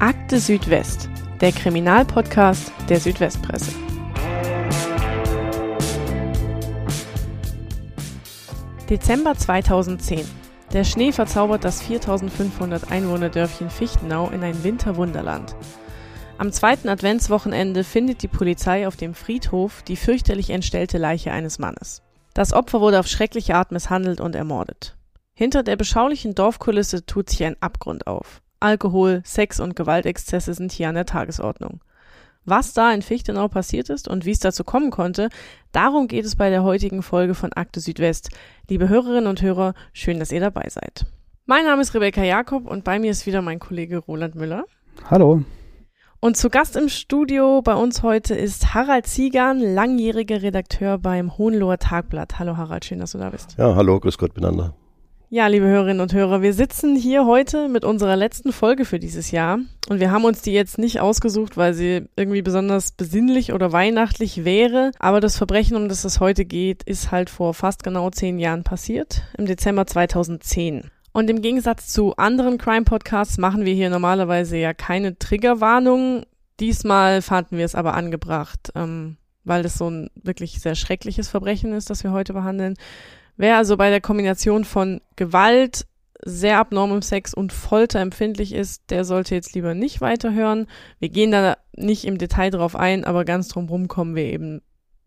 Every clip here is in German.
Akte Südwest, der Kriminalpodcast der Südwestpresse. Dezember 2010. Der Schnee verzaubert das 4500 Einwohner-Dörfchen Fichtenau in ein Winterwunderland. Am zweiten Adventswochenende findet die Polizei auf dem Friedhof die fürchterlich entstellte Leiche eines Mannes. Das Opfer wurde auf schreckliche Art misshandelt und ermordet. Hinter der beschaulichen Dorfkulisse tut sich ein Abgrund auf. Alkohol, Sex und Gewaltexzesse sind hier an der Tagesordnung. Was da in Fichtenau passiert ist und wie es dazu kommen konnte, darum geht es bei der heutigen Folge von Akte Südwest. Liebe Hörerinnen und Hörer, schön, dass ihr dabei seid. Mein Name ist Rebecca Jakob und bei mir ist wieder mein Kollege Roland Müller. Hallo. Und zu Gast im Studio bei uns heute ist Harald Ziegern, langjähriger Redakteur beim Hohenloher Tagblatt. Hallo Harald, schön, dass du da bist. Ja, hallo, grüß Gott miteinander. Ja, liebe Hörerinnen und Hörer, wir sitzen hier heute mit unserer letzten Folge für dieses Jahr und wir haben uns die jetzt nicht ausgesucht, weil sie irgendwie besonders besinnlich oder weihnachtlich wäre, aber das Verbrechen, um das es heute geht, ist halt vor fast genau zehn Jahren passiert, im Dezember 2010. Und im Gegensatz zu anderen Crime-Podcasts machen wir hier normalerweise ja keine Triggerwarnungen. Diesmal fanden wir es aber angebracht, ähm, weil es so ein wirklich sehr schreckliches Verbrechen ist, das wir heute behandeln. Wer also bei der Kombination von Gewalt, sehr abnormem Sex und Folter empfindlich ist, der sollte jetzt lieber nicht weiterhören. Wir gehen da nicht im Detail drauf ein, aber ganz drumherum kommen wir eben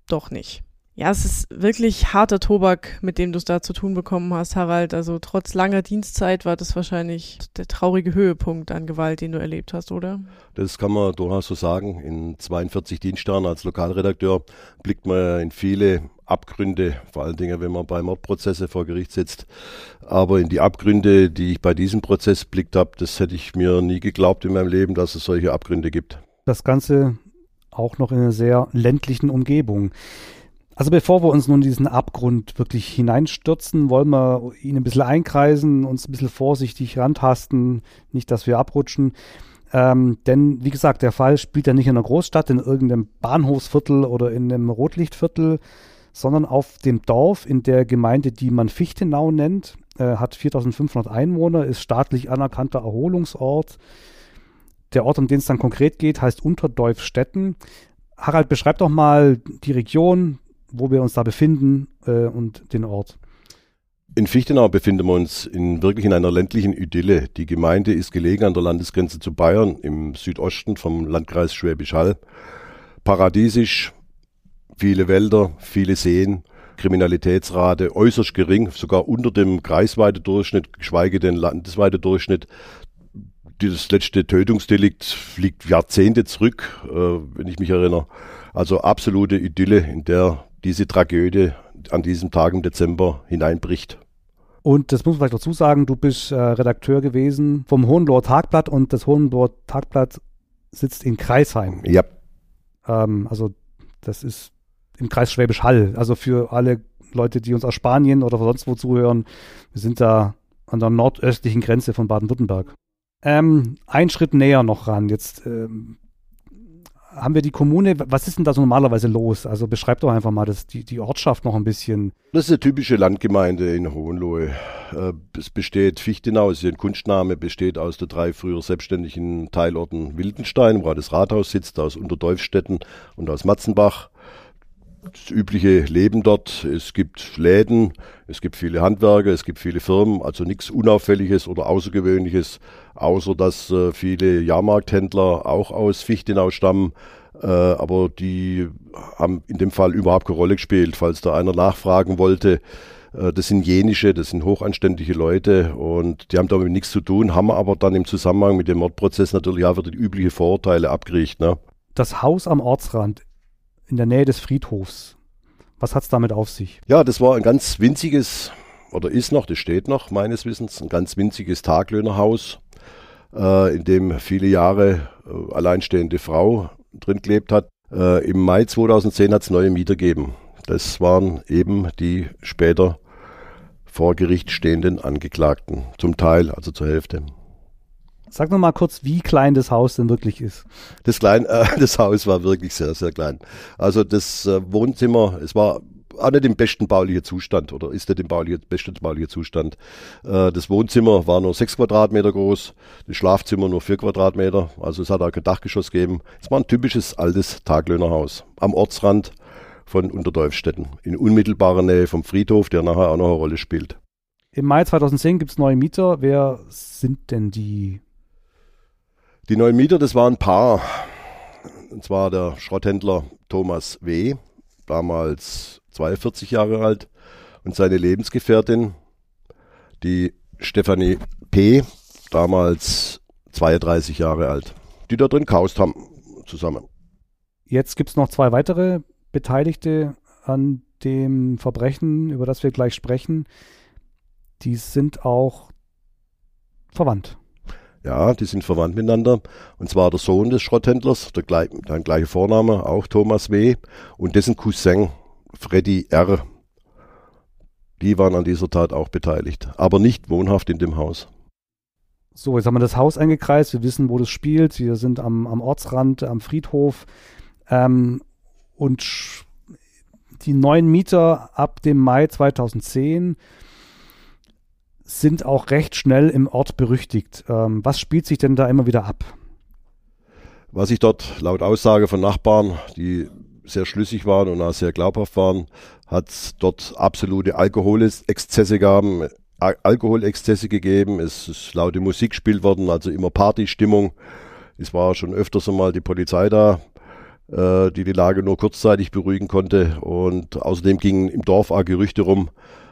doch nicht. Ja, es ist wirklich harter Tobak, mit dem du es da zu tun bekommen hast, Harald. Also trotz langer Dienstzeit war das wahrscheinlich der traurige Höhepunkt an Gewalt, den du erlebt hast, oder? Das kann man durchaus so sagen. In 42 Dienstjahren als Lokalredakteur blickt man in viele Abgründe, vor allen Dingen, wenn man bei Mordprozesse vor Gericht sitzt. Aber in die Abgründe, die ich bei diesem Prozess blickt habe, das hätte ich mir nie geglaubt in meinem Leben, dass es solche Abgründe gibt. Das Ganze auch noch in einer sehr ländlichen Umgebung. Also bevor wir uns nun in diesen Abgrund wirklich hineinstürzen, wollen wir ihn ein bisschen einkreisen, uns ein bisschen vorsichtig rantasten, nicht, dass wir abrutschen. Ähm, denn wie gesagt, der Fall spielt ja nicht in einer Großstadt, in irgendeinem Bahnhofsviertel oder in einem Rotlichtviertel, sondern auf dem Dorf in der Gemeinde, die man Fichtenau nennt, äh, hat 4500 Einwohner, ist staatlich anerkannter Erholungsort. Der Ort, um den es dann konkret geht, heißt Unterdeufstetten. Harald, beschreib doch mal die Region, wo wir uns da befinden äh, und den Ort. In Fichtenau befinden wir uns in, wirklich in einer ländlichen Idylle. Die Gemeinde ist gelegen an der Landesgrenze zu Bayern im Südosten vom Landkreis Schwäbisch Hall. Paradiesisch, viele Wälder, viele Seen, Kriminalitätsrate äußerst gering, sogar unter dem kreisweite Durchschnitt, geschweige denn landesweite Durchschnitt. Das letzte Tötungsdelikt liegt Jahrzehnte zurück, äh, wenn ich mich erinnere. Also absolute Idylle, in der diese Tragödie an diesem Tag im Dezember hineinbricht. Und das muss man vielleicht dazu sagen, du bist äh, Redakteur gewesen vom Hohenloher Tagblatt und das Hohenloher Tagblatt sitzt in Kreisheim. Ja. Ähm, also das ist im Kreis Schwäbisch Hall. Also für alle Leute, die uns aus Spanien oder sonst wo zuhören, wir sind da an der nordöstlichen Grenze von Baden-Württemberg. Ähm, ein Schritt näher noch ran. Jetzt ähm, haben wir die Kommune, was ist denn da so normalerweise los? Also beschreib doch einfach mal das, die, die Ortschaft noch ein bisschen. Das ist eine typische Landgemeinde in Hohenlohe. Äh, es besteht, Fichtenau ist ein Kunstname, besteht aus den drei früher selbstständigen Teilorten Wildenstein, wo das Rathaus sitzt, aus Unterdolfstetten und aus Matzenbach das übliche Leben dort. Es gibt Läden, es gibt viele Handwerker, es gibt viele Firmen, also nichts Unauffälliges oder Außergewöhnliches, außer dass äh, viele Jahrmarkthändler auch aus Fichtenau stammen. Äh, aber die haben in dem Fall überhaupt keine Rolle gespielt, falls da einer nachfragen wollte. Äh, das sind jenische, das sind hochanständige Leute und die haben damit nichts zu tun, haben aber dann im Zusammenhang mit dem Mordprozess natürlich auch wieder die üblichen Vorurteile abgerichtet. Ne? Das Haus am Ortsrand in der Nähe des Friedhofs. Was hat es damit auf sich? Ja, das war ein ganz winziges, oder ist noch, das steht noch meines Wissens, ein ganz winziges Taglöhnerhaus, äh, in dem viele Jahre äh, alleinstehende Frau drin gelebt hat. Äh, Im Mai 2010 hat es neue Mieter gegeben. Das waren eben die später vor Gericht stehenden Angeklagten, zum Teil, also zur Hälfte. Sag noch mal kurz, wie klein das Haus denn wirklich ist. Das, klein, äh, das Haus war wirklich sehr, sehr klein. Also das äh, Wohnzimmer, es war auch nicht im besten baulichen Zustand oder ist nicht im baulichen, besten baulichen Zustand. Äh, das Wohnzimmer war nur sechs Quadratmeter groß, das Schlafzimmer nur vier Quadratmeter, also es hat auch kein Dachgeschoss gegeben. Es war ein typisches altes Taglöhnerhaus am Ortsrand von Unterdolfstetten, in unmittelbarer Nähe vom Friedhof, der nachher auch noch eine Rolle spielt. Im Mai 2010 gibt es neue Mieter. Wer sind denn die? Die neuen Mieter, das waren ein paar. Und zwar der Schrotthändler Thomas W., damals 42 Jahre alt, und seine Lebensgefährtin, die Stefanie P., damals 32 Jahre alt, die da drin kaust haben zusammen. Jetzt gibt es noch zwei weitere Beteiligte an dem Verbrechen, über das wir gleich sprechen. Die sind auch verwandt. Ja, die sind verwandt miteinander. Und zwar der Sohn des Schrotthändlers, der, gleich, der gleiche Vorname, auch Thomas W. Und dessen Cousin, Freddy R. Die waren an dieser Tat auch beteiligt, aber nicht wohnhaft in dem Haus. So, jetzt haben wir das Haus eingekreist, wir wissen, wo das spielt. Wir sind am, am Ortsrand, am Friedhof. Ähm, und die neuen Mieter ab dem Mai 2010 sind auch recht schnell im Ort berüchtigt. Ähm, was spielt sich denn da immer wieder ab? Was ich dort laut Aussage von Nachbarn, die sehr schlüssig waren und auch sehr glaubhaft waren, hat es dort absolute Alkoholexzesse gegeben, Alkoholexzesse gegeben. Es ist laute Musik gespielt worden, also immer Partystimmung. Es war schon öfters einmal die Polizei da, äh, die die Lage nur kurzzeitig beruhigen konnte. Und außerdem gingen im Dorf auch Gerüchte rum,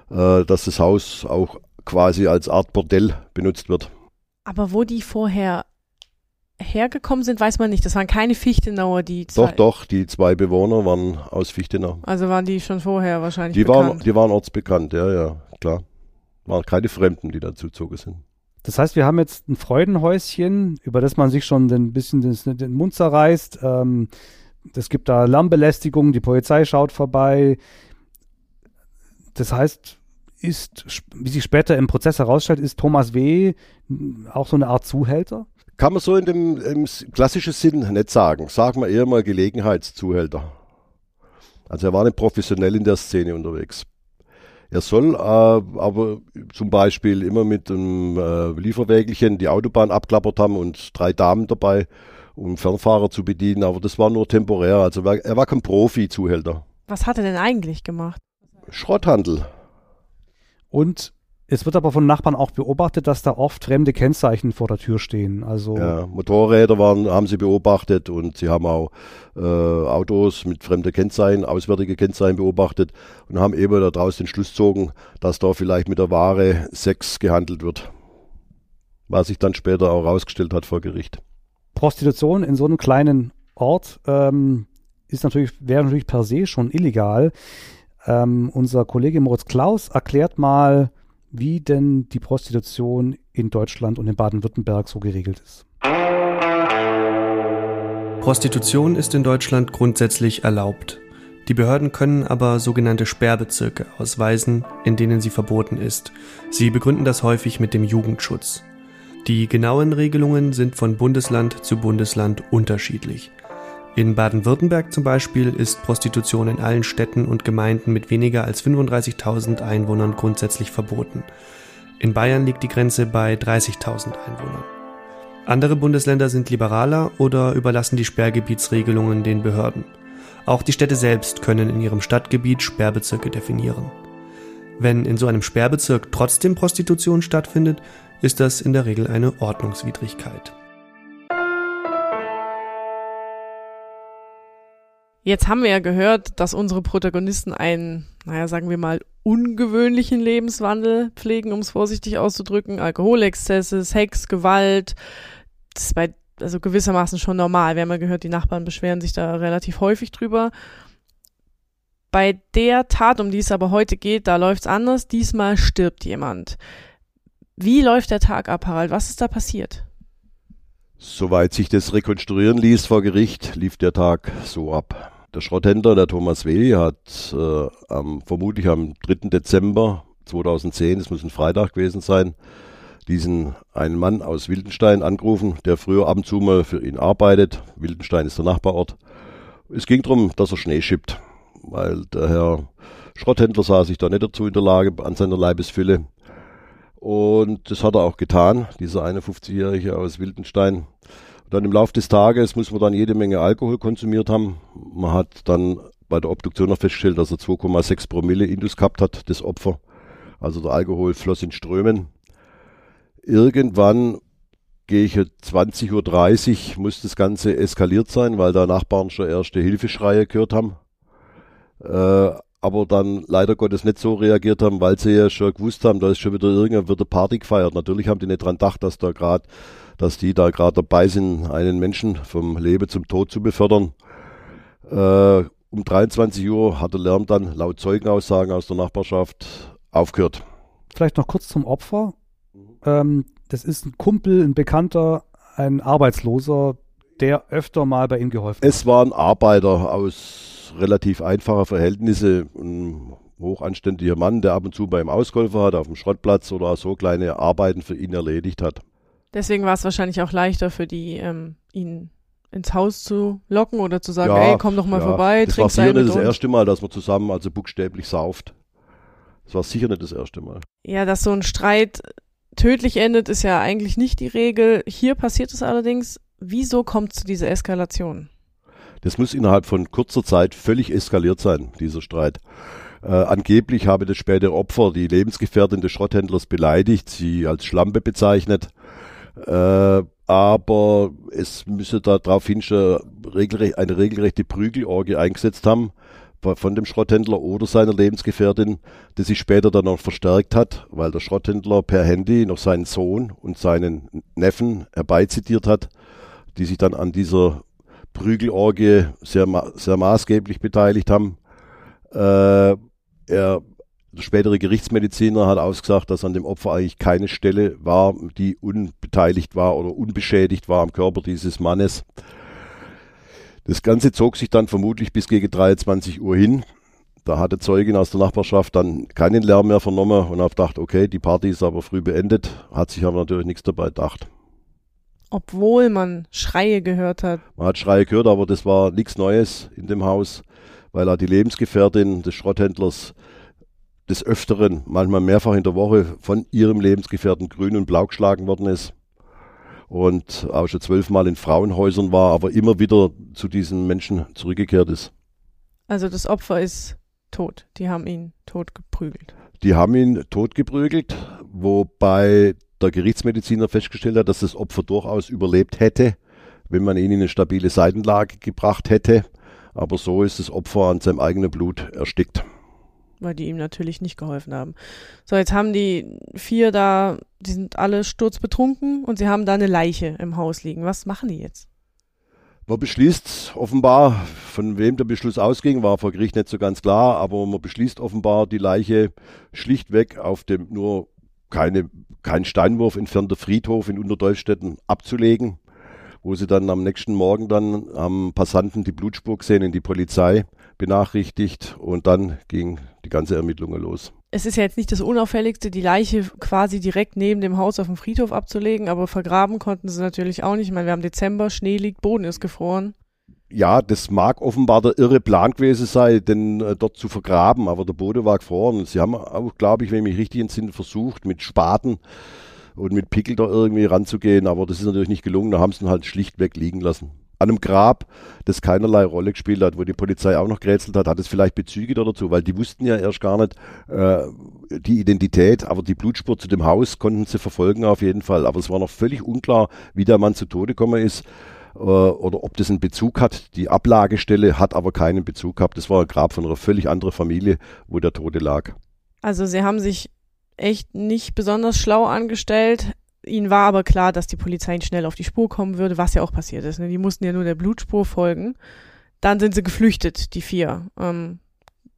äh, dass das Haus auch quasi als Art Bordell benutzt wird. Aber wo die vorher hergekommen sind, weiß man nicht. Das waren keine Fichtenauer, die zwei. Doch, doch, die zwei Bewohner waren aus Fichtenau. Also waren die schon vorher wahrscheinlich die bekannt. Waren, die waren ortsbekannt, ja, ja, klar. Waren keine Fremden, die dazuzogen sind. Das heißt, wir haben jetzt ein Freudenhäuschen, über das man sich schon ein bisschen den, den Mund zerreißt. Ähm, es gibt da Lärmbelästigung, die Polizei schaut vorbei. Das heißt, ist, wie sich später im Prozess herausstellt, ist Thomas W. auch so eine Art Zuhälter? Kann man so in dem im klassischen Sinn nicht sagen. Sagen wir eher mal Gelegenheitszuhälter. Also er war nicht professionell in der Szene unterwegs. Er soll äh, aber zum Beispiel immer mit einem äh, Lieferwägelchen die Autobahn abklappert haben und drei Damen dabei, um Fernfahrer zu bedienen, aber das war nur temporär. Also er war kein Profi-Zuhälter. Was hat er denn eigentlich gemacht? Schrotthandel. Und es wird aber von Nachbarn auch beobachtet, dass da oft fremde Kennzeichen vor der Tür stehen. Also ja, Motorräder waren, haben sie beobachtet und sie haben auch äh, Autos mit fremden Kennzeichen, auswärtige Kennzeichen beobachtet und haben eben daraus den Schluss gezogen, dass da vielleicht mit der Ware Sex gehandelt wird. Was sich dann später auch rausgestellt hat vor Gericht. Prostitution in so einem kleinen Ort ähm, ist natürlich, wäre natürlich per se schon illegal. Ähm, unser Kollege Moritz Klaus erklärt mal, wie denn die Prostitution in Deutschland und in Baden-Württemberg so geregelt ist. Prostitution ist in Deutschland grundsätzlich erlaubt. Die Behörden können aber sogenannte Sperrbezirke ausweisen, in denen sie verboten ist. Sie begründen das häufig mit dem Jugendschutz. Die genauen Regelungen sind von Bundesland zu Bundesland unterschiedlich. In Baden-Württemberg zum Beispiel ist Prostitution in allen Städten und Gemeinden mit weniger als 35.000 Einwohnern grundsätzlich verboten. In Bayern liegt die Grenze bei 30.000 Einwohnern. Andere Bundesländer sind liberaler oder überlassen die Sperrgebietsregelungen den Behörden. Auch die Städte selbst können in ihrem Stadtgebiet Sperrbezirke definieren. Wenn in so einem Sperrbezirk trotzdem Prostitution stattfindet, ist das in der Regel eine Ordnungswidrigkeit. Jetzt haben wir ja gehört, dass unsere Protagonisten einen, naja, sagen wir mal, ungewöhnlichen Lebenswandel pflegen, um es vorsichtig auszudrücken. Alkoholexzesse, Sex, Gewalt. Das ist bei, also gewissermaßen schon normal. Wir haben ja gehört, die Nachbarn beschweren sich da relativ häufig drüber. Bei der Tat, um die es aber heute geht, da läuft's anders. Diesmal stirbt jemand. Wie läuft der Tag ab, Harald? Was ist da passiert? Soweit sich das rekonstruieren ließ vor Gericht, lief der Tag so ab. Der Schrotthändler, der Thomas W., hat äh, am, vermutlich am 3. Dezember 2010, es muss ein Freitag gewesen sein, diesen einen Mann aus Wildenstein angerufen, der früher ab und zu mal für ihn arbeitet. Wildenstein ist der Nachbarort. Es ging darum, dass er Schnee schippt, weil der Herr Schrotthändler sah sich da nicht dazu in der Lage an seiner Leibesfülle. Und das hat er auch getan, dieser 51-Jährige aus Wildenstein. Dann im Laufe des Tages muss man dann jede Menge Alkohol konsumiert haben. Man hat dann bei der Obduktion noch festgestellt, dass er 2,6 Promille Indus gehabt hat, das Opfer. Also der Alkohol floss in Strömen. Irgendwann gehe ich 20.30 Uhr, muss das Ganze eskaliert sein, weil da Nachbarn schon erste Hilfeschreie gehört haben. Äh, aber dann leider Gottes nicht so reagiert haben, weil sie ja schon gewusst haben, da ist schon wieder irgendeine wird eine Party gefeiert. Natürlich haben die nicht dran gedacht, dass da gerade, dass die da gerade dabei sind, einen Menschen vom Leben zum Tod zu befördern. Äh, um 23 Uhr hat der Lärm dann laut Zeugenaussagen aus der Nachbarschaft aufgehört. Vielleicht noch kurz zum Opfer. Ähm, das ist ein Kumpel, ein Bekannter, ein Arbeitsloser, der öfter mal bei ihm geholfen hat. Es war ein Arbeiter aus relativ einfache Verhältnisse. Ein hochanständiger Mann, der ab und zu bei ihm ausgeholfen hat, auf dem Schrottplatz oder so kleine Arbeiten für ihn erledigt hat. Deswegen war es wahrscheinlich auch leichter für die, ähm, ihn ins Haus zu locken oder zu sagen, ja, ey, komm doch mal ja. vorbei, das war sicher nicht das erste Mal, dass man zusammen also buchstäblich sauft. Das war sicher nicht das erste Mal. Ja, dass so ein Streit tödlich endet, ist ja eigentlich nicht die Regel. Hier passiert es allerdings. Wieso kommt es zu dieser Eskalation? Das muss innerhalb von kurzer Zeit völlig eskaliert sein, dieser Streit. Äh, angeblich habe das spätere Opfer die Lebensgefährtin des Schrotthändlers beleidigt, sie als Schlampe bezeichnet. Äh, aber es müsse darauf hin schon regelrecht, eine regelrechte Prügelorgie eingesetzt haben von dem Schrotthändler oder seiner Lebensgefährtin, die sich später dann noch verstärkt hat, weil der Schrotthändler per Handy noch seinen Sohn und seinen Neffen herbeizitiert hat, die sich dann an dieser Prügelorgie sehr, sehr maßgeblich beteiligt haben. Äh, er, der spätere Gerichtsmediziner hat ausgesagt, dass an dem Opfer eigentlich keine Stelle war, die unbeteiligt war oder unbeschädigt war am Körper dieses Mannes. Das Ganze zog sich dann vermutlich bis gegen 23 Uhr hin. Da hatte Zeugin aus der Nachbarschaft dann keinen Lärm mehr vernommen und hat gedacht, okay, die Party ist aber früh beendet, hat sich aber natürlich nichts dabei gedacht obwohl man Schreie gehört hat. Man hat Schreie gehört, aber das war nichts Neues in dem Haus, weil auch die Lebensgefährtin des Schrotthändlers des Öfteren, manchmal mehrfach in der Woche, von ihrem Lebensgefährten grün und blau geschlagen worden ist und auch schon zwölfmal in Frauenhäusern war, aber immer wieder zu diesen Menschen zurückgekehrt ist. Also das Opfer ist tot. Die haben ihn tot geprügelt. Die haben ihn tot geprügelt, wobei der Gerichtsmediziner festgestellt hat, dass das Opfer durchaus überlebt hätte, wenn man ihn in eine stabile Seitenlage gebracht hätte. Aber so ist das Opfer an seinem eigenen Blut erstickt. Weil die ihm natürlich nicht geholfen haben. So, jetzt haben die vier da, die sind alle sturzbetrunken und sie haben da eine Leiche im Haus liegen. Was machen die jetzt? Man beschließt offenbar, von wem der Beschluss ausging, war vor Gericht nicht so ganz klar, aber man beschließt offenbar, die Leiche schlichtweg auf dem nur keine, kein Steinwurf entfernter Friedhof in Unterdolfstetten abzulegen, wo sie dann am nächsten Morgen dann am Passanten die Blutspur gesehen in die Polizei benachrichtigt und dann ging die ganze Ermittlung los. Es ist ja jetzt nicht das Unauffälligste, die Leiche quasi direkt neben dem Haus auf dem Friedhof abzulegen, aber vergraben konnten sie natürlich auch nicht. Ich meine, wir haben Dezember, Schnee liegt, Boden ist gefroren ja, das mag offenbar der irre Plan gewesen sein, denn äh, dort zu vergraben, aber der Boden war gefroren. Sie haben auch, glaube ich, wenn ich mich richtig entsinne, versucht, mit Spaten und mit Pickel da irgendwie ranzugehen, aber das ist natürlich nicht gelungen. Da haben sie ihn halt schlichtweg liegen lassen. An einem Grab, das keinerlei Rolle gespielt hat, wo die Polizei auch noch gerätselt hat, hat es vielleicht Bezüge dazu, weil die wussten ja erst gar nicht äh, die Identität, aber die Blutspur zu dem Haus konnten sie verfolgen auf jeden Fall. Aber es war noch völlig unklar, wie der Mann zu Tode gekommen ist oder ob das einen Bezug hat. Die Ablagestelle hat aber keinen Bezug gehabt. Das war ein Grab von einer völlig anderen Familie, wo der Tote lag. Also sie haben sich echt nicht besonders schlau angestellt. Ihnen war aber klar, dass die Polizei schnell auf die Spur kommen würde, was ja auch passiert ist. Ne? Die mussten ja nur der Blutspur folgen. Dann sind sie geflüchtet, die vier. Ähm,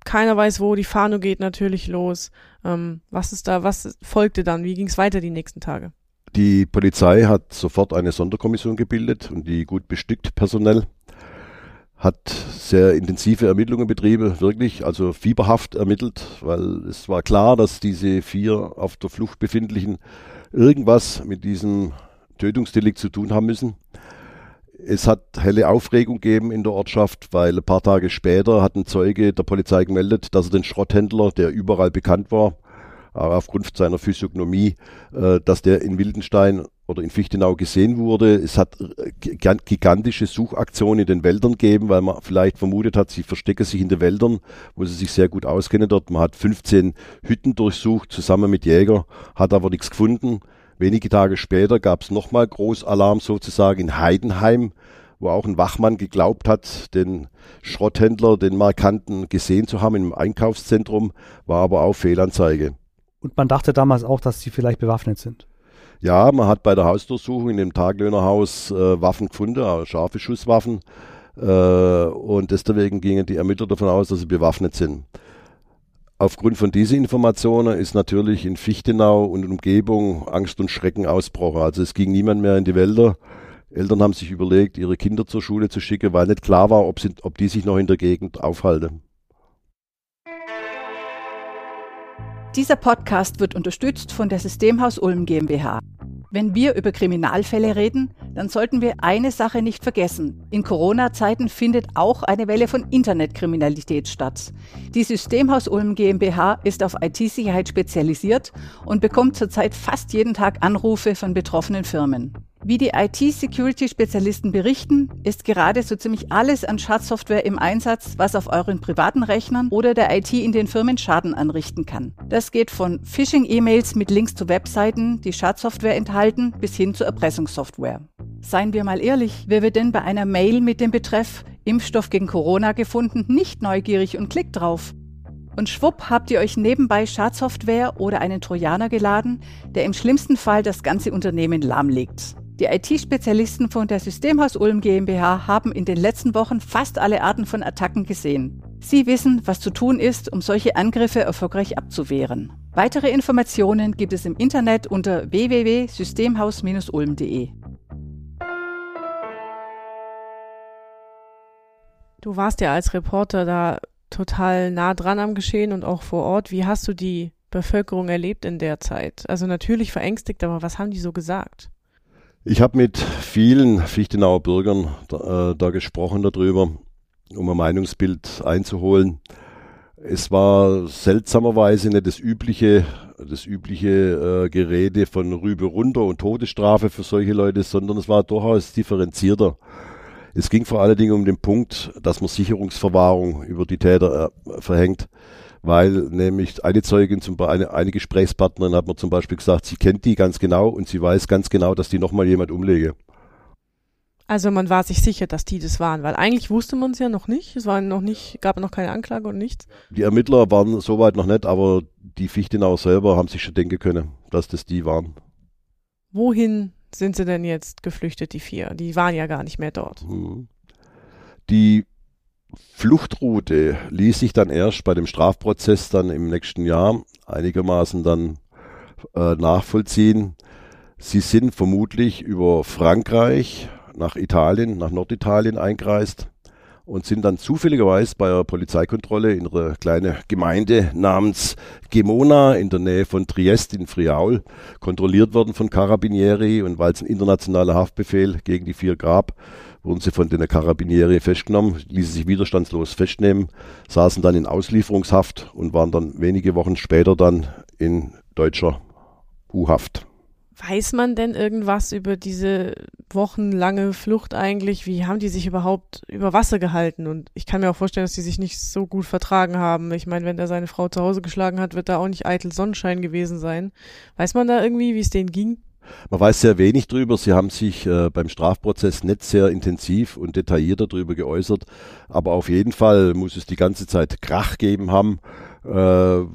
keiner weiß wo, die Fahne geht natürlich los. Ähm, was ist da, was folgte dann? Wie ging es weiter die nächsten Tage? Die Polizei hat sofort eine Sonderkommission gebildet und die gut bestückt personell hat sehr intensive Ermittlungen betrieben, wirklich, also fieberhaft ermittelt, weil es war klar, dass diese vier auf der Flucht befindlichen irgendwas mit diesem Tötungsdelikt zu tun haben müssen. Es hat helle Aufregung gegeben in der Ortschaft, weil ein paar Tage später hat ein Zeuge der Polizei gemeldet, dass er den Schrotthändler, der überall bekannt war, aufgrund seiner Physiognomie, äh, dass der in Wildenstein oder in Fichtenau gesehen wurde. Es hat äh, gigantische Suchaktionen in den Wäldern gegeben, weil man vielleicht vermutet hat, sie verstecken sich in den Wäldern, wo sie sich sehr gut auskennen dort. Man hat 15 Hütten durchsucht, zusammen mit Jäger, hat aber nichts gefunden. Wenige Tage später gab es nochmal Großalarm sozusagen in Heidenheim, wo auch ein Wachmann geglaubt hat, den Schrotthändler, den Markanten gesehen zu haben im Einkaufszentrum, war aber auch Fehlanzeige. Und man dachte damals auch, dass sie vielleicht bewaffnet sind. Ja, man hat bei der Hausdurchsuchung in dem Taglöhnerhaus äh, Waffen gefunden, scharfe Schusswaffen. Äh, und deswegen gingen die Ermittler davon aus, dass sie bewaffnet sind. Aufgrund von diesen Informationen ist natürlich in Fichtenau und Umgebung Angst und Schrecken ausbrochen. Also es ging niemand mehr in die Wälder. Eltern haben sich überlegt, ihre Kinder zur Schule zu schicken, weil nicht klar war, ob, sie, ob die sich noch in der Gegend aufhalten. Dieser Podcast wird unterstützt von der Systemhaus Ulm GmbH. Wenn wir über Kriminalfälle reden, dann sollten wir eine Sache nicht vergessen. In Corona-Zeiten findet auch eine Welle von Internetkriminalität statt. Die Systemhaus Ulm GmbH ist auf IT-Sicherheit spezialisiert und bekommt zurzeit fast jeden Tag Anrufe von betroffenen Firmen. Wie die IT-Security-Spezialisten berichten, ist gerade so ziemlich alles an Schadsoftware im Einsatz, was auf euren privaten Rechnern oder der IT in den Firmen Schaden anrichten kann. Das geht von Phishing-E-Mails mit Links zu Webseiten, die Schadsoftware enthalten, bis hin zu Erpressungssoftware. Seien wir mal ehrlich, wer wird denn bei einer Mail mit dem Betreff Impfstoff gegen Corona gefunden nicht neugierig und klickt drauf? Und schwupp habt ihr euch nebenbei Schadsoftware oder einen Trojaner geladen, der im schlimmsten Fall das ganze Unternehmen lahmlegt. Die IT-Spezialisten von der Systemhaus Ulm GmbH haben in den letzten Wochen fast alle Arten von Attacken gesehen. Sie wissen, was zu tun ist, um solche Angriffe erfolgreich abzuwehren. Weitere Informationen gibt es im Internet unter www.systemhaus-ulm.de. Du warst ja als Reporter da total nah dran am Geschehen und auch vor Ort. Wie hast du die Bevölkerung erlebt in der Zeit? Also natürlich verängstigt, aber was haben die so gesagt? Ich habe mit vielen Fichtenauer Bürgern da, äh, da, gesprochen darüber, um ein Meinungsbild einzuholen. Es war seltsamerweise nicht das übliche, das übliche äh, Gerede von Rübe runter und Todesstrafe für solche Leute, sondern es war durchaus differenzierter. Es ging vor allen Dingen um den Punkt, dass man Sicherungsverwahrung über die Täter äh, verhängt weil nämlich eine Zeugin, zum, eine, eine Gesprächspartnerin hat mir zum Beispiel gesagt, sie kennt die ganz genau und sie weiß ganz genau, dass die nochmal jemand umlege. Also man war sich sicher, dass die das waren, weil eigentlich wusste man es ja noch nicht. Es war noch nicht, gab noch keine Anklage und nichts. Die Ermittler waren soweit noch nicht, aber die Fichtenauer selber haben sich schon denken können, dass das die waren. Wohin sind sie denn jetzt geflüchtet, die vier? Die waren ja gar nicht mehr dort. Hm. Die Fluchtroute ließ sich dann erst bei dem Strafprozess dann im nächsten Jahr einigermaßen dann äh, nachvollziehen. Sie sind vermutlich über Frankreich nach Italien, nach Norditalien eingereist und sind dann zufälligerweise bei einer Polizeikontrolle in einer kleinen Gemeinde namens Gemona in der Nähe von Triest in Friaul kontrolliert worden von Carabinieri und weil es ein internationaler Haftbefehl gegen die vier gab, wurden sie von den Carabinieri festgenommen, ließen sich widerstandslos festnehmen, saßen dann in Auslieferungshaft und waren dann wenige Wochen später dann in deutscher U-Haft. Weiß man denn irgendwas über diese wochenlange Flucht eigentlich? Wie haben die sich überhaupt über Wasser gehalten? Und ich kann mir auch vorstellen, dass die sich nicht so gut vertragen haben. Ich meine, wenn er seine Frau zu Hause geschlagen hat, wird da auch nicht eitel Sonnenschein gewesen sein. Weiß man da irgendwie, wie es denen ging? Man weiß sehr wenig drüber. Sie haben sich äh, beim Strafprozess nicht sehr intensiv und detailliert darüber geäußert. Aber auf jeden Fall muss es die ganze Zeit Krach geben haben. Äh,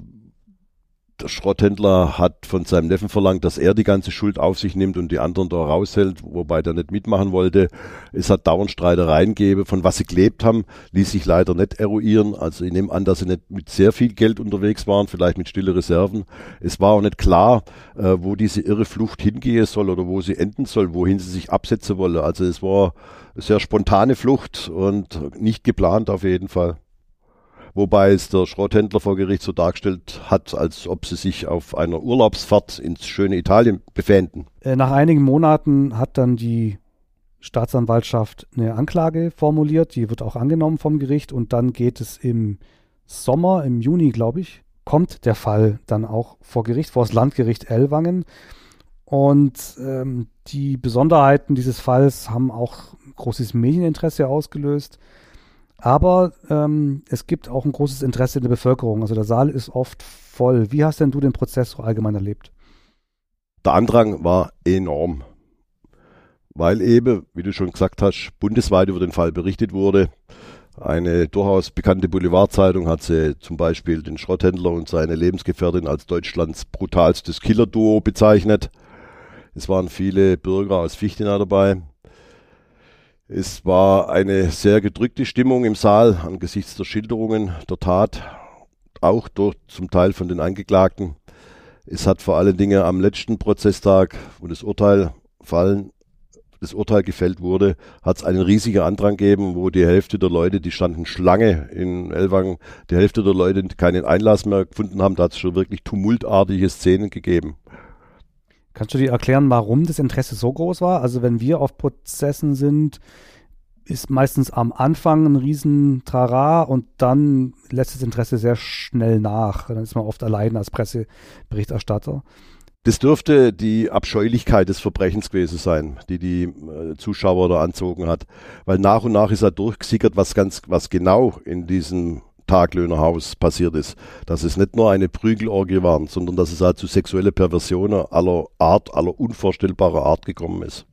der Schrotthändler hat von seinem Neffen verlangt, dass er die ganze Schuld auf sich nimmt und die anderen da raushält, wobei der nicht mitmachen wollte. Es hat dauernd Streitereien gegeben. Von was sie gelebt haben, ließ sich leider nicht eruieren. Also ich nehme an, dass sie nicht mit sehr viel Geld unterwegs waren, vielleicht mit stille Reserven. Es war auch nicht klar, äh, wo diese irre Flucht hingehen soll oder wo sie enden soll, wohin sie sich absetzen wolle. Also es war eine sehr spontane Flucht und nicht geplant auf jeden Fall wobei es der Schrotthändler vor Gericht so dargestellt hat, als ob sie sich auf einer Urlaubsfahrt ins schöne Italien befänden. Äh, nach einigen Monaten hat dann die Staatsanwaltschaft eine Anklage formuliert, die wird auch angenommen vom Gericht und dann geht es im Sommer, im Juni, glaube ich, kommt der Fall dann auch vor Gericht, vor das Landgericht Ellwangen. Und ähm, die Besonderheiten dieses Falls haben auch großes Medieninteresse ausgelöst. Aber ähm, es gibt auch ein großes Interesse in der Bevölkerung. Also der Saal ist oft voll. Wie hast denn du den Prozess so allgemein erlebt? Der Andrang war enorm, weil eben, wie du schon gesagt hast, bundesweit über den Fall berichtet wurde. Eine durchaus bekannte Boulevardzeitung hat sie zum Beispiel den Schrotthändler und seine Lebensgefährtin als Deutschlands brutalstes Killer-Duo bezeichnet. Es waren viele Bürger aus Fichtenau dabei. Es war eine sehr gedrückte Stimmung im Saal angesichts der Schilderungen der Tat, auch durch, zum Teil von den Angeklagten. Es hat vor allen Dingen am letzten Prozesstag, wo das Urteil fallen, das Urteil gefällt wurde, hat es einen riesigen Andrang gegeben, wo die Hälfte der Leute, die standen Schlange in Elwang, die Hälfte der Leute keinen Einlass mehr gefunden haben. Da hat es schon wirklich tumultartige Szenen gegeben. Kannst du dir erklären, warum das Interesse so groß war? Also wenn wir auf Prozessen sind, ist meistens am Anfang ein riesen Trara und dann lässt das Interesse sehr schnell nach. Dann ist man oft allein als Presseberichterstatter. Das dürfte die Abscheulichkeit des Verbrechens gewesen sein, die die äh, Zuschauer da anzogen hat. Weil nach und nach ist er durchgesickert, was ganz, was genau in diesem Taglöhnerhaus passiert ist. Dass es nicht nur eine Prügelorgie war, sondern dass es halt zu sexuelle Perversionen aller Art, aller unvorstellbarer Art gekommen ist.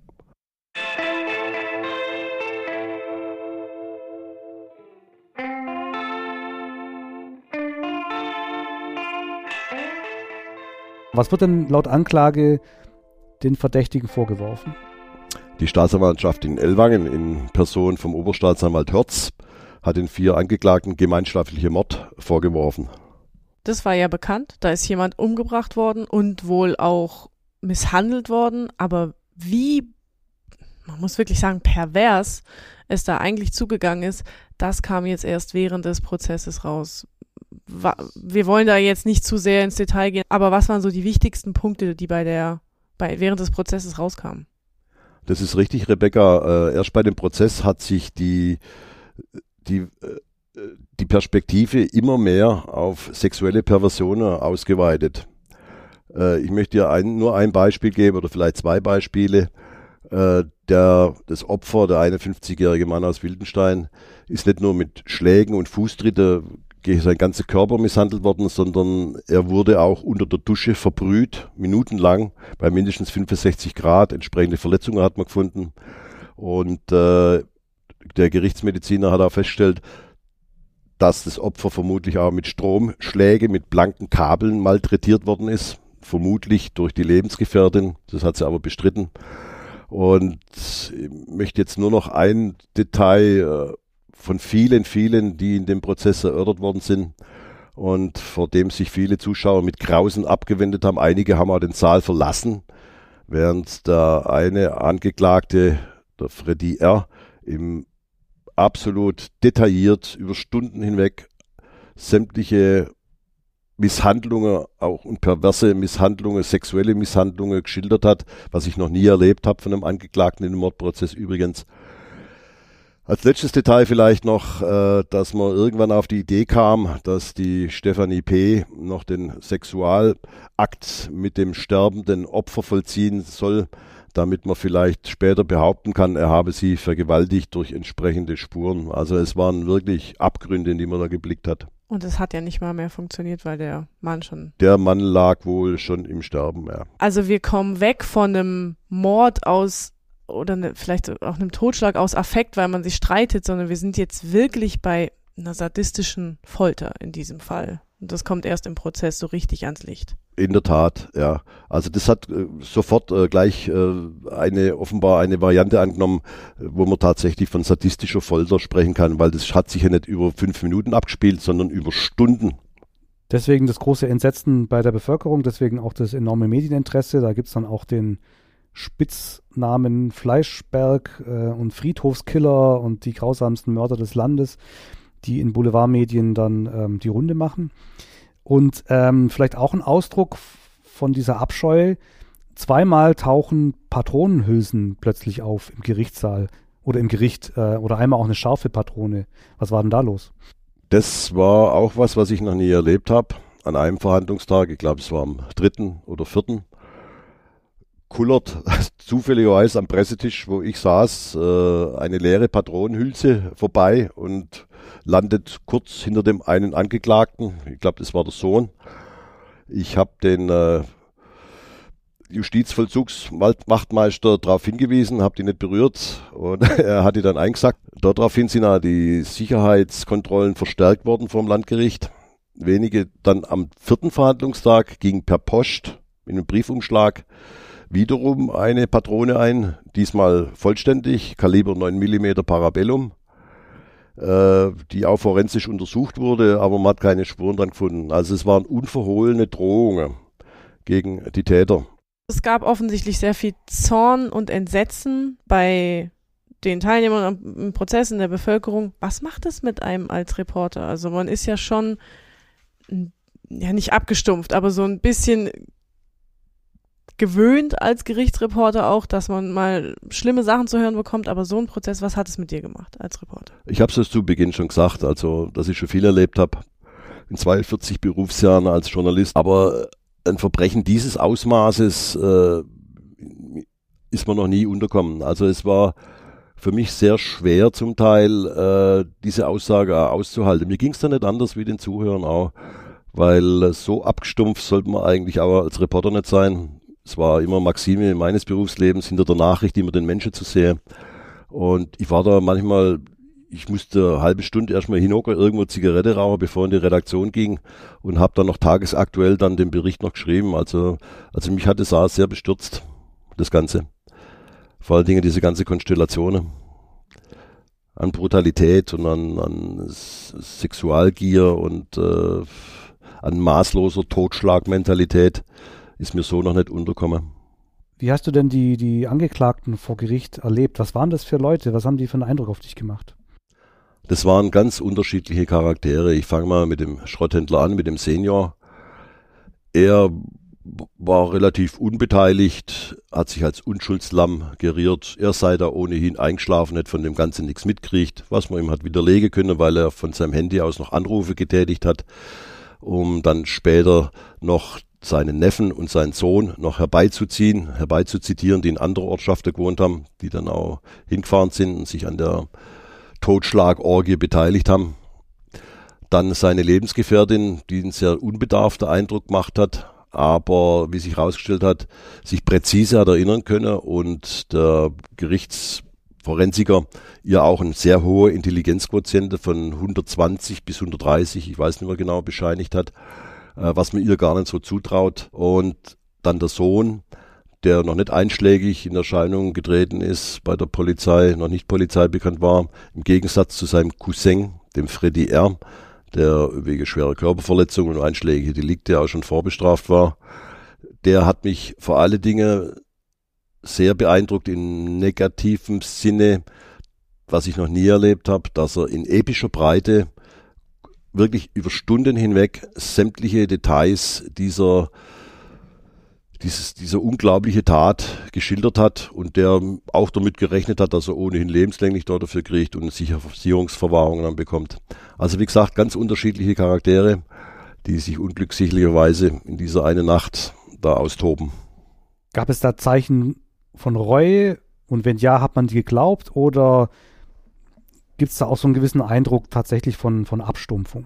Was wird denn laut Anklage den Verdächtigen vorgeworfen? Die Staatsanwaltschaft in Ellwangen in Person vom Oberstaatsanwalt Hörz hat den vier Angeklagten gemeinschaftliche Mord vorgeworfen. Das war ja bekannt. Da ist jemand umgebracht worden und wohl auch misshandelt worden. Aber wie, man muss wirklich sagen, pervers es da eigentlich zugegangen ist, das kam jetzt erst während des Prozesses raus. Wir wollen da jetzt nicht zu sehr ins Detail gehen, aber was waren so die wichtigsten Punkte, die bei der, bei, während des Prozesses rauskamen? Das ist richtig, Rebecca. Äh, erst bei dem Prozess hat sich die die, äh, die Perspektive immer mehr auf sexuelle Perversionen ausgeweitet. Äh, ich möchte dir ein, nur ein Beispiel geben oder vielleicht zwei Beispiele. Äh, der, das Opfer, der 51-jährige Mann aus Wildenstein, ist nicht nur mit Schlägen und Fußtritte gegen sein ganzer Körper misshandelt worden, sondern er wurde auch unter der Dusche verbrüht, minutenlang, bei mindestens 65 Grad. Entsprechende Verletzungen hat man gefunden. Und äh, der Gerichtsmediziner hat auch festgestellt, dass das Opfer vermutlich auch mit Stromschläge, mit blanken Kabeln malträtiert worden ist. Vermutlich durch die Lebensgefährtin. Das hat sie aber bestritten. Und ich möchte jetzt nur noch ein Detail äh, von vielen, vielen, die in dem Prozess erörtert worden sind und vor dem sich viele Zuschauer mit Grausen abgewendet haben. Einige haben auch den Saal verlassen, während der eine Angeklagte, der Freddy R., im absolut detailliert über Stunden hinweg sämtliche Misshandlungen, auch und perverse Misshandlungen, sexuelle Misshandlungen geschildert hat, was ich noch nie erlebt habe von einem Angeklagten in einem Mordprozess übrigens. Als letztes Detail vielleicht noch, äh, dass man irgendwann auf die Idee kam, dass die Stefanie P. noch den Sexualakt mit dem sterbenden Opfer vollziehen soll damit man vielleicht später behaupten kann, er habe sie vergewaltigt durch entsprechende Spuren. Also es waren wirklich Abgründe, in die man da geblickt hat. Und es hat ja nicht mal mehr funktioniert, weil der Mann schon. Der Mann lag wohl schon im Sterben, ja. Also wir kommen weg von einem Mord aus oder ne, vielleicht auch einem Totschlag aus Affekt, weil man sich streitet, sondern wir sind jetzt wirklich bei einer sadistischen Folter in diesem Fall. Und das kommt erst im Prozess so richtig ans Licht. In der Tat, ja. Also das hat äh, sofort äh, gleich äh, eine offenbar eine Variante angenommen, wo man tatsächlich von sadistischer Folter sprechen kann, weil das hat sich ja nicht über fünf Minuten abgespielt, sondern über Stunden. Deswegen das große Entsetzen bei der Bevölkerung, deswegen auch das enorme Medieninteresse. Da gibt es dann auch den Spitznamen Fleischberg äh, und Friedhofskiller und die grausamsten Mörder des Landes die in Boulevardmedien dann ähm, die Runde machen. Und ähm, vielleicht auch ein Ausdruck von dieser Abscheu, zweimal tauchen Patronenhülsen plötzlich auf im Gerichtssaal oder im Gericht äh, oder einmal auch eine scharfe Patrone. Was war denn da los? Das war auch was, was ich noch nie erlebt habe. An einem Verhandlungstag, ich glaube, es war am dritten oder vierten, kullert zufälligerweise am Pressetisch, wo ich saß, äh, eine leere Patronenhülse vorbei und landet kurz hinter dem einen Angeklagten. Ich glaube, das war der Sohn. Ich habe den äh, Justizvollzugswachtmeister darauf hingewiesen, habe die nicht berührt und er hat die dann eingesackt. Daraufhin sind auch die Sicherheitskontrollen verstärkt worden vom Landgericht. Wenige dann am vierten Verhandlungstag ging per Post in einem Briefumschlag wiederum eine Patrone ein, diesmal vollständig, Kaliber 9 mm Parabellum, die auch forensisch untersucht wurde, aber man hat keine Spuren dran gefunden. Also es waren unverhohlene Drohungen gegen die Täter. Es gab offensichtlich sehr viel Zorn und Entsetzen bei den Teilnehmern im Prozess in der Bevölkerung. Was macht es mit einem als Reporter? Also man ist ja schon ja nicht abgestumpft, aber so ein bisschen gewöhnt als Gerichtsreporter auch, dass man mal schlimme Sachen zu hören bekommt, aber so ein Prozess, was hat es mit dir gemacht als Reporter? Ich habe es zu Beginn schon gesagt, also dass ich schon viel erlebt habe in 42 Berufsjahren als Journalist, aber ein Verbrechen dieses Ausmaßes äh, ist man noch nie unterkommen. Also es war für mich sehr schwer zum Teil, äh, diese Aussage auszuhalten. Mir ging es da nicht anders wie den Zuhörern auch, weil so abgestumpft sollte man eigentlich auch als Reporter nicht sein. Es war immer Maxime meines Berufslebens, hinter der Nachricht immer den Menschen zu sehen. Und ich war da manchmal ich musste eine halbe Stunde erstmal hinhocken, irgendwo Zigarette rauchen, bevor in die Redaktion ging und habe dann noch tagesaktuell dann den Bericht noch geschrieben. Also, also mich hat es sehr bestürzt, das Ganze. Vor allen Dingen diese ganze Konstellation an Brutalität und an, an Sexualgier und äh, an maßloser Totschlagmentalität ist mir so noch nicht unterkommen. Wie hast du denn die, die Angeklagten vor Gericht erlebt? Was waren das für Leute? Was haben die für einen Eindruck auf dich gemacht? Das waren ganz unterschiedliche Charaktere. Ich fange mal mit dem Schrotthändler an, mit dem Senior. Er war relativ unbeteiligt, hat sich als Unschuldslamm geriert. Er sei da ohnehin eingeschlafen, hat von dem Ganzen nichts mitkriegt, was man ihm hat widerlegen können, weil er von seinem Handy aus noch Anrufe getätigt hat, um dann später noch seinen Neffen und seinen Sohn noch herbeizuziehen, herbeizuzitieren, die in anderer Ortschaften gewohnt haben, die dann auch hingefahren sind und sich an der Totschlagorgie beteiligt haben. Dann seine Lebensgefährtin, die einen sehr unbedarften Eindruck gemacht hat, aber wie sich herausgestellt hat, sich präzise hat erinnern können und der Gerichtsforensiker ihr auch ein sehr hohe Intelligenzquotiente von 120 bis 130, ich weiß nicht mehr genau, bescheinigt hat, was man ihr gar nicht so zutraut. Und dann der Sohn, der noch nicht einschlägig in Erscheinung getreten ist, bei der Polizei, noch nicht Polizei bekannt war, im Gegensatz zu seinem Cousin, dem Freddy R., der wegen schwerer Körperverletzungen und einschlägige Delikte auch schon vorbestraft war. Der hat mich vor alle Dinge sehr beeindruckt im negativen Sinne, was ich noch nie erlebt habe, dass er in epischer Breite wirklich über Stunden hinweg sämtliche Details dieser dieses, diese unglaubliche Tat geschildert hat und der auch damit gerechnet hat, dass er ohnehin lebenslänglich dort dafür kriegt und eine Sicherungsverwahrung dann bekommt. Also wie gesagt, ganz unterschiedliche Charaktere, die sich unglücksicherweise in dieser eine Nacht da austoben. Gab es da Zeichen von Reue und wenn ja, hat man die geglaubt oder gibt es da auch so einen gewissen Eindruck tatsächlich von, von Abstumpfung?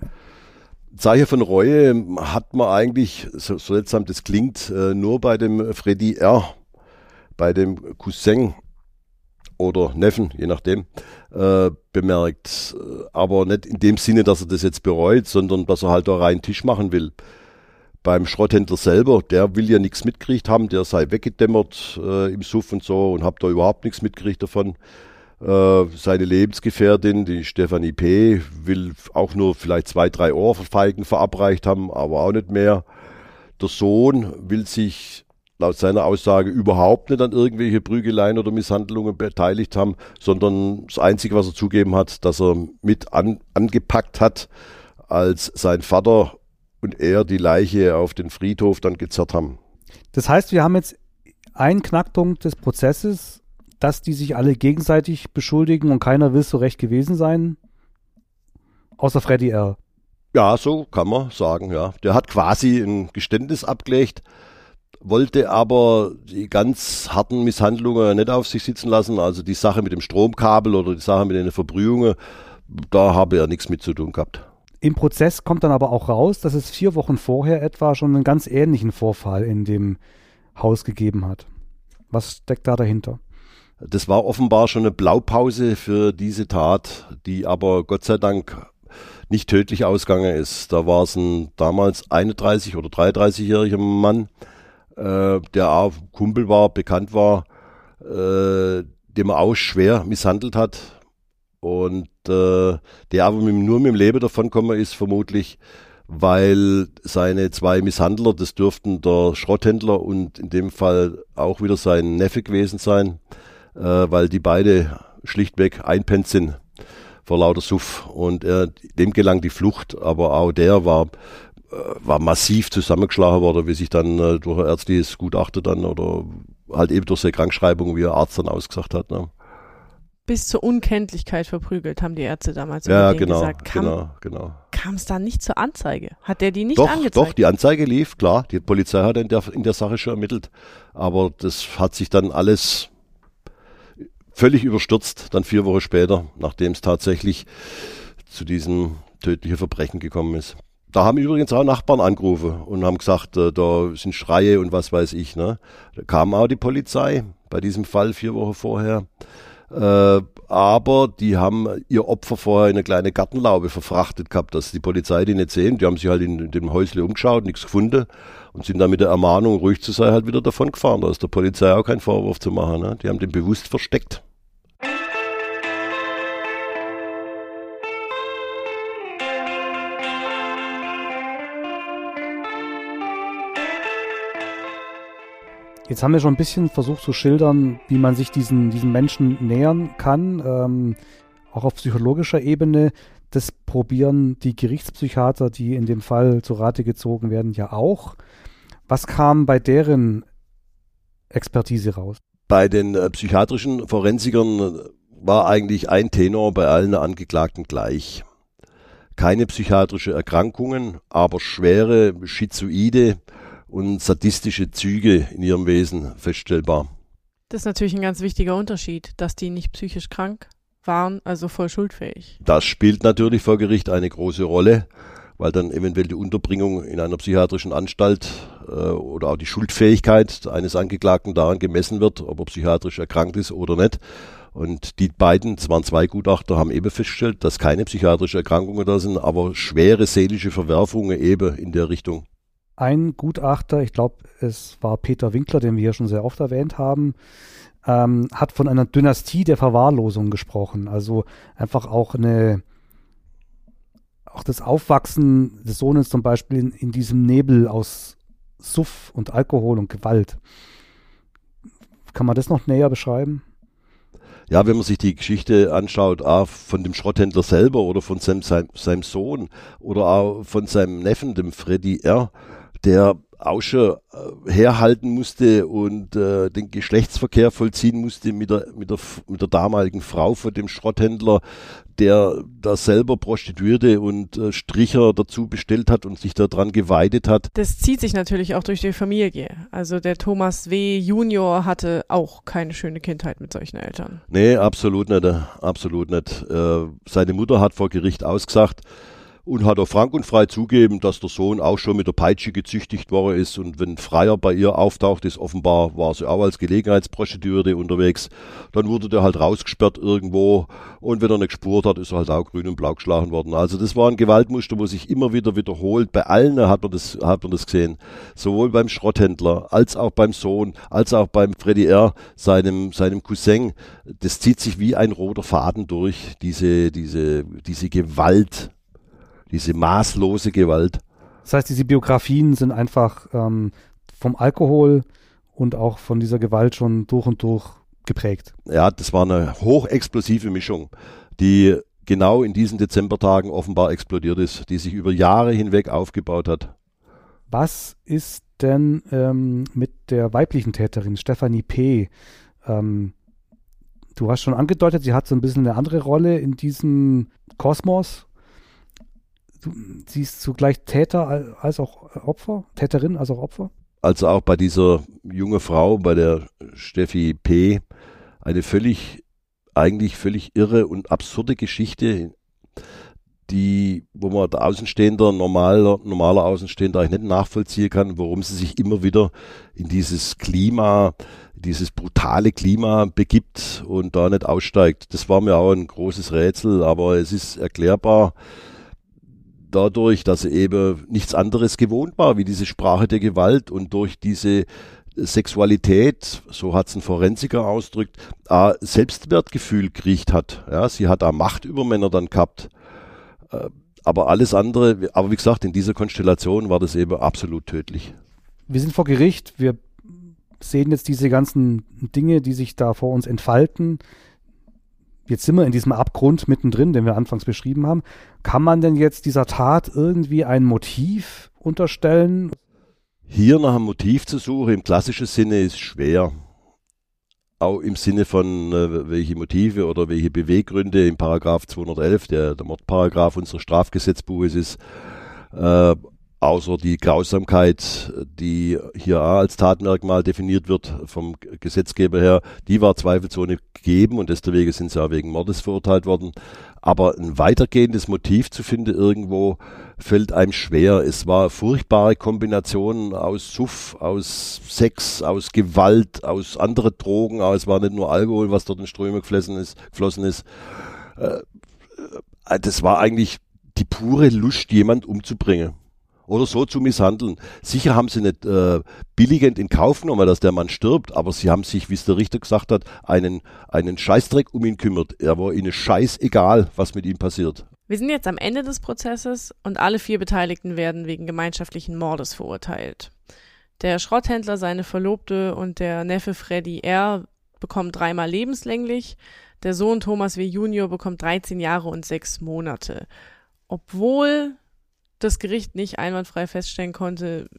Zeichen von Reue hat man eigentlich, so, so seltsam das klingt, äh, nur bei dem Freddy R., bei dem Cousin oder Neffen, je nachdem, äh, bemerkt. Aber nicht in dem Sinne, dass er das jetzt bereut, sondern dass er halt da rein Tisch machen will. Beim Schrotthändler selber, der will ja nichts mitgekriegt haben, der sei weggedämmert äh, im Suff und so und hab da überhaupt nichts mitgekriegt davon. Äh, seine Lebensgefährtin, die Stefanie P., will auch nur vielleicht zwei, drei Ohrfeigen verabreicht haben, aber auch nicht mehr. Der Sohn will sich laut seiner Aussage überhaupt nicht an irgendwelche Prügeleien oder Misshandlungen beteiligt haben, sondern das Einzige, was er zugeben hat, dass er mit an, angepackt hat, als sein Vater und er die Leiche auf den Friedhof dann gezerrt haben. Das heißt, wir haben jetzt ein Knackpunkt des Prozesses, dass die sich alle gegenseitig beschuldigen und keiner will so recht gewesen sein, außer Freddy R. Ja, so kann man sagen, ja. Der hat quasi ein Geständnis abgelegt, wollte aber die ganz harten Misshandlungen nicht auf sich sitzen lassen. Also die Sache mit dem Stromkabel oder die Sache mit den Verbrühungen, da habe er nichts mit zu tun gehabt. Im Prozess kommt dann aber auch raus, dass es vier Wochen vorher etwa schon einen ganz ähnlichen Vorfall in dem Haus gegeben hat. Was steckt da dahinter? Das war offenbar schon eine Blaupause für diese Tat, die aber Gott sei Dank nicht tödlich ausgegangen ist. Da war es ein damals 31 oder 33-jähriger Mann, äh, der auch Kumpel war, bekannt war, äh, dem er auch schwer misshandelt hat. Und äh, der aber mit, nur mit dem Leben davonkommen ist, vermutlich, weil seine zwei Misshandler, das dürften der Schrotthändler und in dem Fall auch wieder sein Neffe gewesen sein, äh, weil die beide schlichtweg einpennt sind vor lauter Suff. Und äh, dem gelang die Flucht, aber auch der war, äh, war massiv zusammengeschlagen worden, wie sich dann äh, durch ein ärztliches Gutachten dann oder halt eben durch seine Krankschreibung, wie er Arzt dann ausgesagt hat. Ne? Bis zur Unkenntlichkeit verprügelt, haben die Ärzte damals ja, genau, gesagt. Kam, genau, genau. Kam es da nicht zur Anzeige? Hat der die nicht doch, angezeigt? Doch, die Anzeige lief, klar. Die Polizei hat in der, in der Sache schon ermittelt. Aber das hat sich dann alles völlig überstürzt, dann vier Wochen später, nachdem es tatsächlich zu diesem tödlichen Verbrechen gekommen ist. Da haben übrigens auch Nachbarn angerufen und haben gesagt, äh, da sind Schreie und was weiß ich. Ne? Da kam auch die Polizei bei diesem Fall vier Wochen vorher. Äh, aber die haben ihr Opfer vorher in eine kleine Gartenlaube verfrachtet gehabt, dass die Polizei die nicht sehen. Die haben sich halt in, in dem Häusle umgeschaut, nichts gefunden und sind dann mit der Ermahnung, ruhig zu sein, halt wieder davon gefahren. Da ist der Polizei auch kein Vorwurf zu machen. Ne? Die haben den bewusst versteckt. Jetzt haben wir schon ein bisschen versucht zu schildern, wie man sich diesen, diesen Menschen nähern kann, ähm, auch auf psychologischer Ebene. Das probieren die Gerichtspsychiater, die in dem Fall zu Rate gezogen werden, ja auch. Was kam bei deren Expertise raus? Bei den äh, psychiatrischen Forensikern äh, war eigentlich ein Tenor bei allen Angeklagten gleich. Keine psychiatrische Erkrankungen, aber schwere Schizoide und sadistische Züge in ihrem Wesen feststellbar. Das ist natürlich ein ganz wichtiger Unterschied, dass die nicht psychisch krank waren, also voll schuldfähig. Das spielt natürlich vor Gericht eine große Rolle, weil dann eventuell die Unterbringung in einer psychiatrischen Anstalt oder auch die Schuldfähigkeit eines Angeklagten daran gemessen wird, ob er psychiatrisch erkrankt ist oder nicht. Und die beiden, es waren zwei Gutachter, haben eben festgestellt, dass keine psychiatrische Erkrankungen da sind, aber schwere seelische Verwerfungen eben in der Richtung ein Gutachter, ich glaube, es war Peter Winkler, den wir hier schon sehr oft erwähnt haben, ähm, hat von einer Dynastie der Verwahrlosung gesprochen. Also einfach auch eine, auch das Aufwachsen des Sohnes zum Beispiel in, in diesem Nebel aus Suff und Alkohol und Gewalt. Kann man das noch näher beschreiben? Ja, wenn man sich die Geschichte anschaut, auch von dem Schrotthändler selber oder von seinem, seinem, Sohn oder auch von seinem Neffen, dem Freddy R., der auch schon äh, herhalten musste und äh, den Geschlechtsverkehr vollziehen musste mit der, mit, der, mit der damaligen Frau von dem Schrotthändler, der da selber Prostituierte und äh, Stricher dazu bestellt hat und sich daran geweidet hat. Das zieht sich natürlich auch durch die Familie. Also der Thomas W. Junior hatte auch keine schöne Kindheit mit solchen Eltern. Nee, absolut nicht, äh, absolut nicht. Äh, seine Mutter hat vor Gericht ausgesagt, und hat auch frank und frei zugeben, dass der Sohn auch schon mit der Peitsche gezüchtigt worden ist und wenn Freier bei ihr auftaucht ist, offenbar war sie auch als Gelegenheitsprostituierte unterwegs, dann wurde der halt rausgesperrt irgendwo und wenn er nicht gespurt hat, ist er halt auch grün und blau geschlagen worden. Also das war ein Gewaltmuster, wo sich immer wieder wiederholt. Bei allen hat man das, hat man das gesehen. Sowohl beim Schrotthändler, als auch beim Sohn, als auch beim Freddy R., seinem, seinem Cousin. Das zieht sich wie ein roter Faden durch, diese, diese, diese Gewalt diese maßlose Gewalt. Das heißt, diese Biografien sind einfach ähm, vom Alkohol und auch von dieser Gewalt schon durch und durch geprägt. Ja, das war eine hochexplosive Mischung, die genau in diesen Dezembertagen offenbar explodiert ist, die sich über Jahre hinweg aufgebaut hat. Was ist denn ähm, mit der weiblichen Täterin, Stephanie P.? Ähm, du hast schon angedeutet, sie hat so ein bisschen eine andere Rolle in diesem Kosmos. Du, sie ist zugleich Täter als auch Opfer, Täterin als auch Opfer? Also auch bei dieser junge Frau, bei der Steffi P., eine völlig, eigentlich völlig irre und absurde Geschichte, die, wo man der Außenstehender, normaler, normaler Außenstehender eigentlich nicht nachvollziehen kann, warum sie sich immer wieder in dieses Klima, dieses brutale Klima begibt und da nicht aussteigt. Das war mir auch ein großes Rätsel, aber es ist erklärbar dadurch, dass sie eben nichts anderes gewohnt war, wie diese Sprache der Gewalt und durch diese Sexualität, so hat es ein Forensiker ausdrückt, ein Selbstwertgefühl gekriegt hat. Ja, sie hat da Macht über Männer dann gehabt. Äh, aber alles andere, aber wie gesagt, in dieser Konstellation war das eben absolut tödlich. Wir sind vor Gericht, wir sehen jetzt diese ganzen Dinge, die sich da vor uns entfalten. Jetzt sind wir in diesem Abgrund mittendrin, den wir anfangs beschrieben haben. Kann man denn jetzt dieser Tat irgendwie ein Motiv unterstellen? Hier nach einem Motiv zu suchen im klassischen Sinne ist schwer auch im Sinne von äh, welche Motive oder welche Beweggründe im Paragraph 211, der, der Mordparagraph unseres Strafgesetzbuches ist, äh, außer die Grausamkeit, die hier als Tatmerkmal definiert wird vom Gesetzgeber her, die war zweifelsohne gegeben und deswegen sind sie auch wegen Mordes verurteilt worden. Aber ein weitergehendes Motiv zu finden irgendwo fällt einem schwer. Es war furchtbare Kombination aus Suff, aus Sex, aus Gewalt, aus anderen Drogen. Aber es war nicht nur Alkohol, was dort in Ströme geflossen ist. Geflossen ist. Äh, äh, das war eigentlich die pure Lust, jemand umzubringen oder so zu misshandeln. Sicher haben sie nicht äh, billigend in Kauf genommen, dass der Mann stirbt, aber sie haben sich, wie es der Richter gesagt hat, einen, einen Scheißdreck um ihn kümmert. Er war ihnen scheißegal, was mit ihm passiert. Wir sind jetzt am Ende des Prozesses und alle vier Beteiligten werden wegen gemeinschaftlichen Mordes verurteilt. Der Schrotthändler, seine Verlobte und der Neffe Freddy R. bekommen dreimal lebenslänglich. Der Sohn Thomas W. Junior bekommt 13 Jahre und sechs Monate. Obwohl das Gericht nicht einwandfrei feststellen konnte,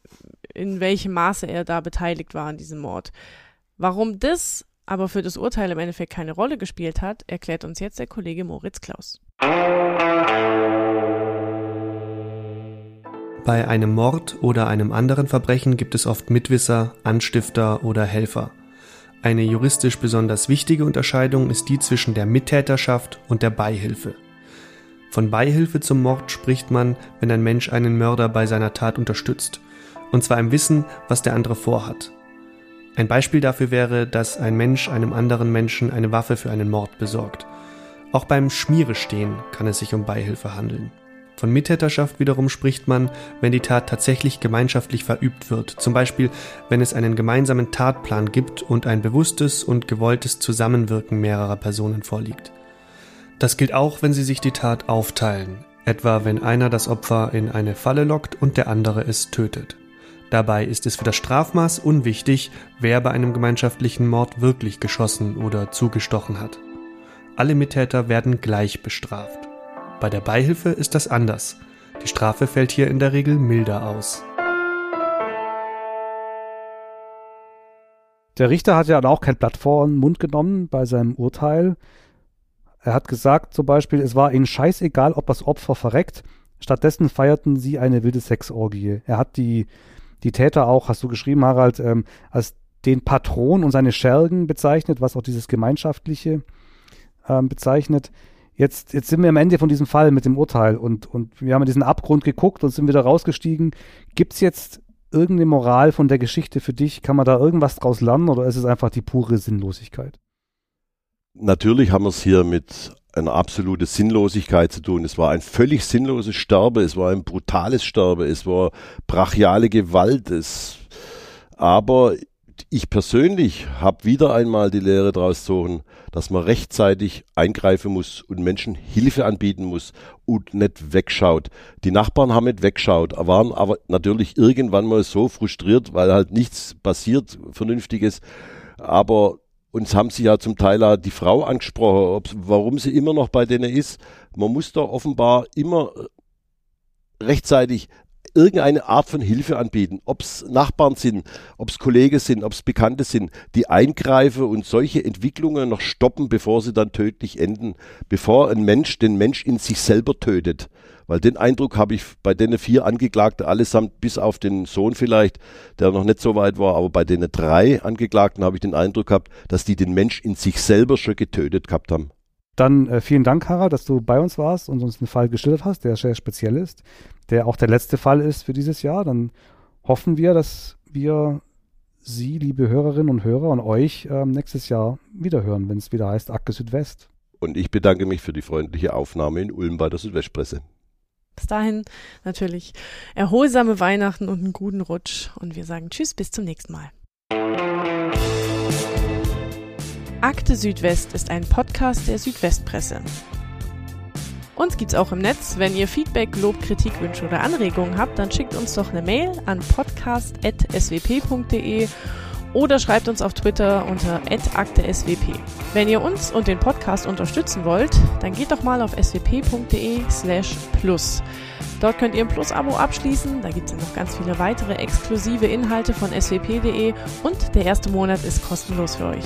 in welchem Maße er da beteiligt war an diesem Mord. Warum das aber für das Urteil im Endeffekt keine Rolle gespielt hat, erklärt uns jetzt der Kollege Moritz Klaus. Bei einem Mord oder einem anderen Verbrechen gibt es oft Mitwisser, Anstifter oder Helfer. Eine juristisch besonders wichtige Unterscheidung ist die zwischen der Mittäterschaft und der Beihilfe. Von Beihilfe zum Mord spricht man, wenn ein Mensch einen Mörder bei seiner Tat unterstützt, und zwar im Wissen, was der andere vorhat. Ein Beispiel dafür wäre, dass ein Mensch einem anderen Menschen eine Waffe für einen Mord besorgt. Auch beim Schmierestehen kann es sich um Beihilfe handeln. Von Mittäterschaft wiederum spricht man, wenn die Tat tatsächlich gemeinschaftlich verübt wird, zum Beispiel wenn es einen gemeinsamen Tatplan gibt und ein bewusstes und gewolltes Zusammenwirken mehrerer Personen vorliegt. Das gilt auch, wenn sie sich die Tat aufteilen, etwa wenn einer das Opfer in eine Falle lockt und der andere es tötet. Dabei ist es für das Strafmaß unwichtig, wer bei einem gemeinschaftlichen Mord wirklich geschossen oder zugestochen hat. Alle Mittäter werden gleich bestraft. Bei der Beihilfe ist das anders. Die Strafe fällt hier in der Regel milder aus. Der Richter hat ja auch kein Blatt vor den Mund genommen bei seinem Urteil. Er hat gesagt zum Beispiel, es war ihnen scheißegal, ob das Opfer verreckt. Stattdessen feierten sie eine wilde Sexorgie. Er hat die, die Täter auch, hast du geschrieben, Harald, ähm, als den Patron und seine Schergen bezeichnet, was auch dieses Gemeinschaftliche ähm, bezeichnet. Jetzt, jetzt sind wir am Ende von diesem Fall mit dem Urteil und, und wir haben in diesen Abgrund geguckt und sind wieder rausgestiegen. Gibt es jetzt irgendeine Moral von der Geschichte für dich? Kann man da irgendwas draus lernen oder ist es einfach die pure Sinnlosigkeit? Natürlich haben wir es hier mit einer absoluten Sinnlosigkeit zu tun. Es war ein völlig sinnloses Sterbe, es war ein brutales Sterbe, es war brachiale Gewalt. Es, aber ich persönlich habe wieder einmal die Lehre daraus gezogen, dass man rechtzeitig eingreifen muss und Menschen Hilfe anbieten muss und nicht wegschaut. Die Nachbarn haben nicht weggeschaut, waren aber natürlich irgendwann mal so frustriert, weil halt nichts passiert, Vernünftiges. Aber uns haben sie ja zum Teil auch die Frau angesprochen, ob, warum sie immer noch bei denen ist. Man muss da offenbar immer rechtzeitig irgendeine Art von Hilfe anbieten, ob es Nachbarn sind, ob es Kollegen sind, ob es Bekannte sind, die eingreifen und solche Entwicklungen noch stoppen, bevor sie dann tödlich enden, bevor ein Mensch den Mensch in sich selber tötet. Weil den Eindruck habe ich bei den vier Angeklagten allesamt, bis auf den Sohn vielleicht, der noch nicht so weit war, aber bei den drei Angeklagten habe ich den Eindruck gehabt, dass die den Mensch in sich selber schon getötet gehabt haben. Dann äh, vielen Dank, Harald, dass du bei uns warst und uns einen Fall geschildert hast, der sehr speziell ist, der auch der letzte Fall ist für dieses Jahr. Dann hoffen wir, dass wir Sie, liebe Hörerinnen und Hörer, und euch äh, nächstes Jahr wiederhören, wenn es wieder heißt Akte Südwest. Und ich bedanke mich für die freundliche Aufnahme in Ulm bei der Südwestpresse. Bis dahin natürlich erholsame Weihnachten und einen guten Rutsch. Und wir sagen Tschüss, bis zum nächsten Mal. Akte Südwest ist ein Podcast der Südwestpresse. Uns gibt's auch im Netz. Wenn ihr Feedback, Lob, Kritik, Wünsche oder Anregungen habt, dann schickt uns doch eine Mail an podcast.swp.de oder schreibt uns auf Twitter unter @akte_swp. Wenn ihr uns und den Podcast unterstützen wollt, dann geht doch mal auf swp.de/plus. Dort könnt ihr ein Plus-Abo abschließen. Da gibt es noch ganz viele weitere exklusive Inhalte von swp.de und der erste Monat ist kostenlos für euch.